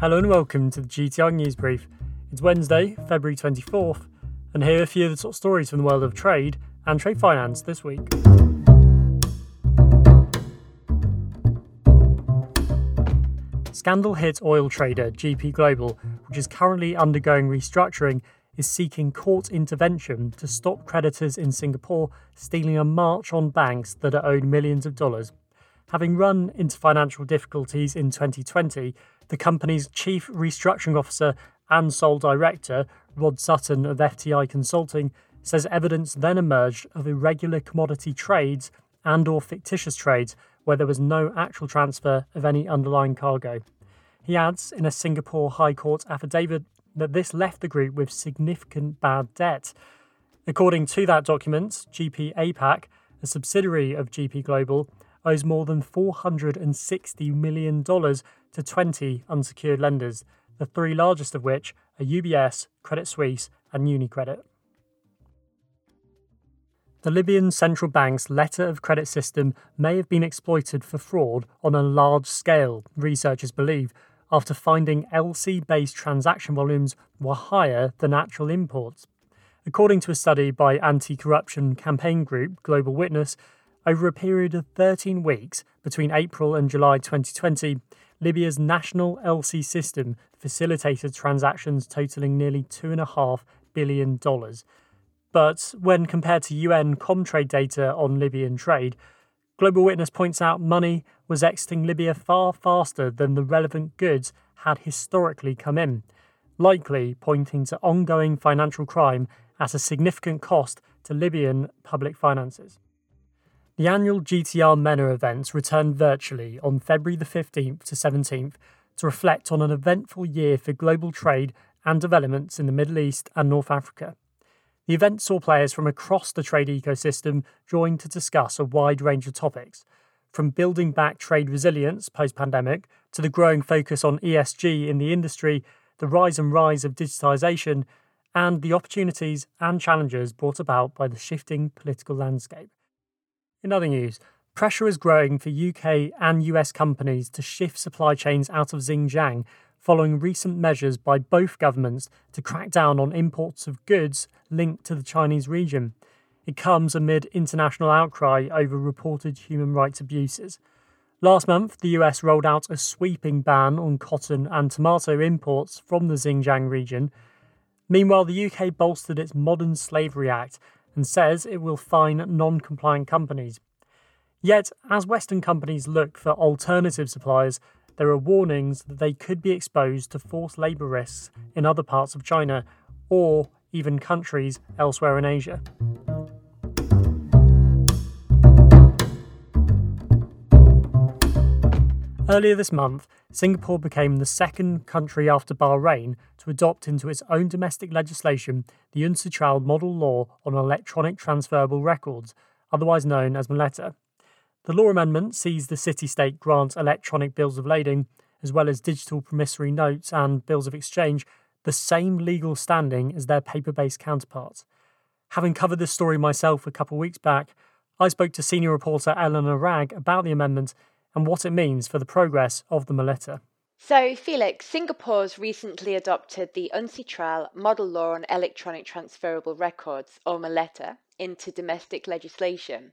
Hello and welcome to the GTR News Brief. It's Wednesday, February 24th, and here are a few of the top stories from the world of trade and trade finance this week. Scandal hit oil trader GP Global, which is currently undergoing restructuring, is seeking court intervention to stop creditors in Singapore stealing a march on banks that are owed millions of dollars. Having run into financial difficulties in 2020, the company's chief restructuring officer and sole director, Rod Sutton of FTI Consulting, says evidence then emerged of irregular commodity trades and or fictitious trades where there was no actual transfer of any underlying cargo. He adds in a Singapore High Court affidavit that this left the group with significant bad debt. According to that document, GP APAC, a subsidiary of GP Global, owes more than $460 million to 20 unsecured lenders, the three largest of which are UBS, Credit Suisse, and UniCredit. The Libyan central bank's letter of credit system may have been exploited for fraud on a large scale, researchers believe, after finding LC based transaction volumes were higher than actual imports. According to a study by anti corruption campaign group Global Witness, over a period of 13 weeks between April and July 2020, Libya's national LC system facilitated transactions totaling nearly $2.5 billion. But when compared to UN Comtrade data on Libyan trade, Global Witness points out money was exiting Libya far faster than the relevant goods had historically come in, likely pointing to ongoing financial crime at a significant cost to Libyan public finances. The annual GTR MENA events returned virtually on February the 15th to 17th to reflect on an eventful year for global trade and developments in the Middle East and North Africa. The event saw players from across the trade ecosystem join to discuss a wide range of topics, from building back trade resilience post pandemic to the growing focus on ESG in the industry, the rise and rise of digitisation, and the opportunities and challenges brought about by the shifting political landscape. In other news, pressure is growing for UK and US companies to shift supply chains out of Xinjiang following recent measures by both governments to crack down on imports of goods linked to the Chinese region. It comes amid international outcry over reported human rights abuses. Last month, the US rolled out a sweeping ban on cotton and tomato imports from the Xinjiang region. Meanwhile, the UK bolstered its Modern Slavery Act and says it will fine non compliant companies. Yet, as Western companies look for alternative suppliers, there are warnings that they could be exposed to forced labour risks in other parts of China or even countries elsewhere in Asia. Earlier this month, Singapore became the second country after Bahrain to adopt into its own domestic legislation the UNCITRAL Model Law on Electronic Transferable Records, otherwise known as MLETR. The law amendment sees the city state grant electronic bills of lading, as well as digital promissory notes and bills of exchange, the same legal standing as their paper based counterparts. Having covered this story myself a couple of weeks back, I spoke to senior reporter Eleanor Wragg about the amendment and what it means for the progress of the MLETR. So, Felix, Singapore's recently adopted the UNCITRAL Model Law on Electronic Transferable Records, or MLETR, into domestic legislation.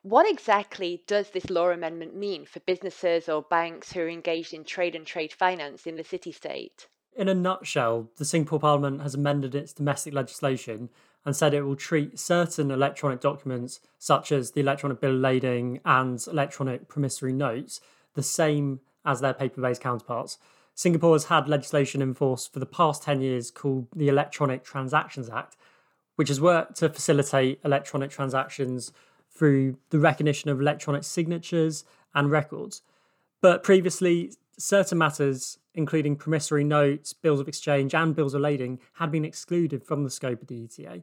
What exactly does this law amendment mean for businesses or banks who are engaged in trade and trade finance in the city state? In a nutshell, the Singapore Parliament has amended its domestic legislation and said it will treat certain electronic documents, such as the electronic bill of lading and electronic promissory notes, the same as their paper based counterparts. Singapore has had legislation in force for the past 10 years called the Electronic Transactions Act, which has worked to facilitate electronic transactions through the recognition of electronic signatures and records. But previously, certain matters, including promissory notes, bills of exchange, and bills of lading, had been excluded from the scope of the ETA.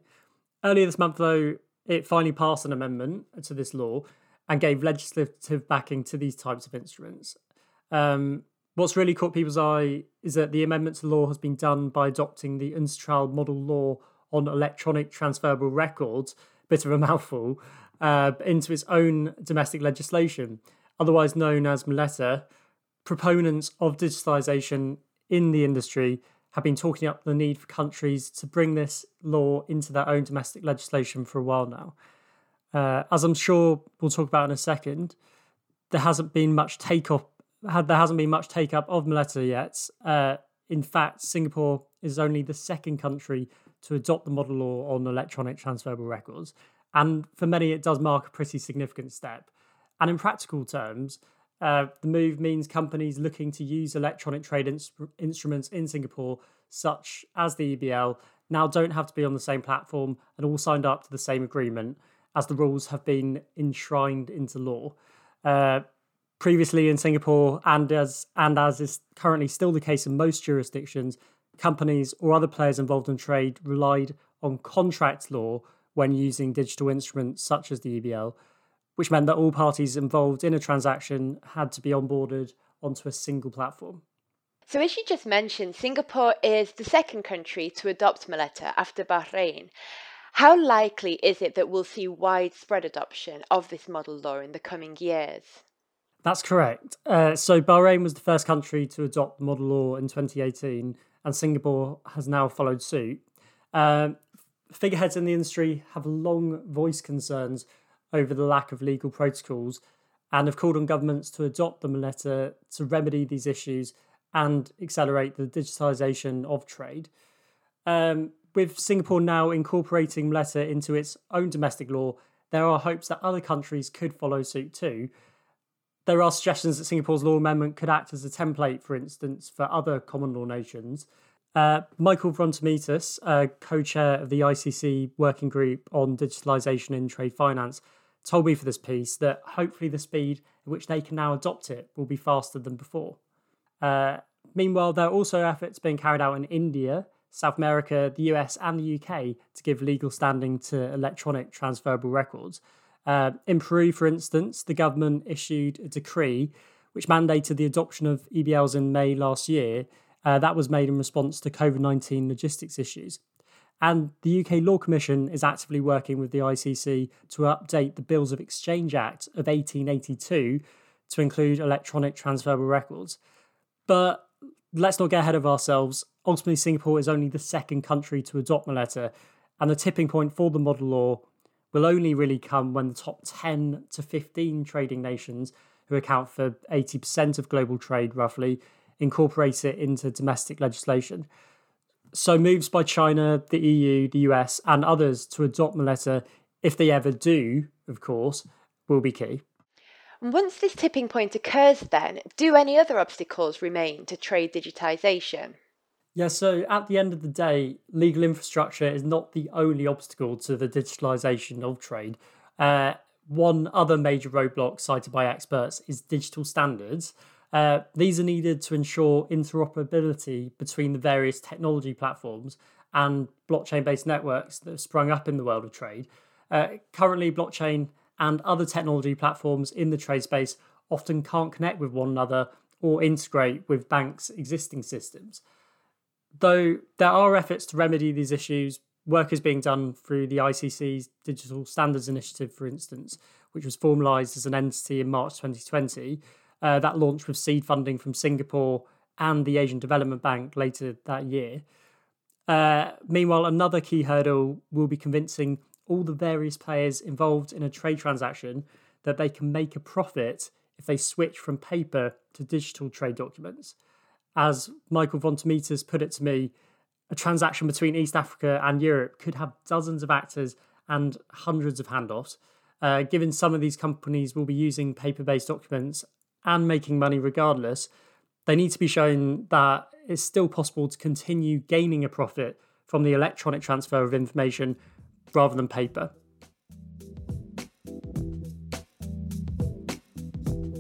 Earlier this month, though, it finally passed an amendment to this law and gave legislative backing to these types of instruments. Um, what's really caught people's eye is that the amendment to the law has been done by adopting the UNCITRAL model law on electronic transferable records, bit of a mouthful, uh, into its own domestic legislation, otherwise known as MLETR, proponents of digitalisation in the industry have been talking up the need for countries to bring this law into their own domestic legislation for a while now. Uh, as I'm sure we'll talk about in a second, there hasn't been much take up. There hasn't been much take up of MLETR yet. Uh, in fact, Singapore is only the second country to adopt the model law on electronic transferable records, and for many, it does mark a pretty significant step. And in practical terms, uh, the move means companies looking to use electronic trade in- instruments in Singapore, such as the EBL, now don't have to be on the same platform and all signed up to the same agreement, as the rules have been enshrined into law. Uh, previously in Singapore, and as and as is currently still the case in most jurisdictions, companies or other players involved in trade relied on contract law when using digital instruments such as the EBL which meant that all parties involved in a transaction had to be onboarded onto a single platform. So, as you just mentioned, Singapore is the second country to adopt MLETR after Bahrain. How likely is it that we'll see widespread adoption of this model law in the coming years? That's correct. Uh, so, Bahrain was the first country to adopt model law in 2018, and Singapore has now followed suit. Uh, figureheads in the industry have long voiced concerns over the lack of legal protocols and have called on governments to adopt the MLETR to remedy these issues and accelerate the digitalisation of trade. Um, with Singapore now incorporating MLETR into its own domestic law, there are hopes that other countries could follow suit too. There are suggestions that Singapore's law amendment could act as a template, for instance, for other common law nations. Uh, Michael Vrontamitis, uh, co chair of the ICC Working Group on Digitalisation in Trade Finance, told me for this piece that hopefully the speed at which they can now adopt it will be faster than before. Uh, meanwhile, there are also efforts being carried out in India, South America, the US, and the UK to give legal standing to electronic transferable records. Uh, in Peru, for instance, the government issued a decree which mandated the adoption of EBLs in May last year. Uh, that was made in response to COVID 19 logistics issues. And the UK Law Commission is actively working with the ICC to update the Bills of Exchange Act of 1882 to include electronic transferable records. But let's not get ahead of ourselves. Ultimately, Singapore is only the second country to adopt MLETR, and the tipping point for the model law will only really come when the top 10 to 15 trading nations, who account for 80% of global trade roughly, incorporate it into domestic legislation. So, moves by China, the EU, the US, and others to adopt MLETR, if they ever do, of course, will be key. Once this tipping point occurs, then, do any other obstacles remain to trade digitisation? Yeah, so at the end of the day, legal infrastructure is not the only obstacle to the digitalisation of trade. Uh, one other major roadblock cited by experts is digital standards. Uh, these are needed to ensure interoperability between the various technology platforms and blockchain based networks that have sprung up in the world of trade. Uh, currently, blockchain and other technology platforms in the trade space often can't connect with one another or integrate with banks' existing systems. Though there are efforts to remedy these issues, work is being done through the ICC's Digital Standards Initiative, for instance, which was formalised as an entity in March 2020 uh, that launched with seed funding from Singapore and the Asian Development Bank later that year. Uh, meanwhile, another key hurdle will be convincing all the various players involved in a trade transaction that they can make a profit if they switch from paper to digital trade documents. As Michael von Vrontamitis put it to me, a transaction between East Africa and Europe could have dozens of actors and hundreds of handoffs. Uh, given some of these companies will be using paper based documents and making money regardless, they need to be shown that it's still possible to continue gaining a profit from the electronic transfer of information rather than paper.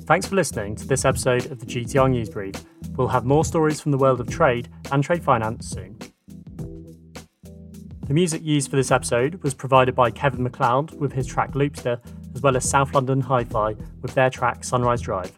Thanks for listening to this episode of the GTR News Brief. We'll have more stories from the world of trade and trade finance soon. The music used for this episode was provided by Kevin MacLeod with his track Loopster, as well as South London Hi Fi with their track Sunrise Drive.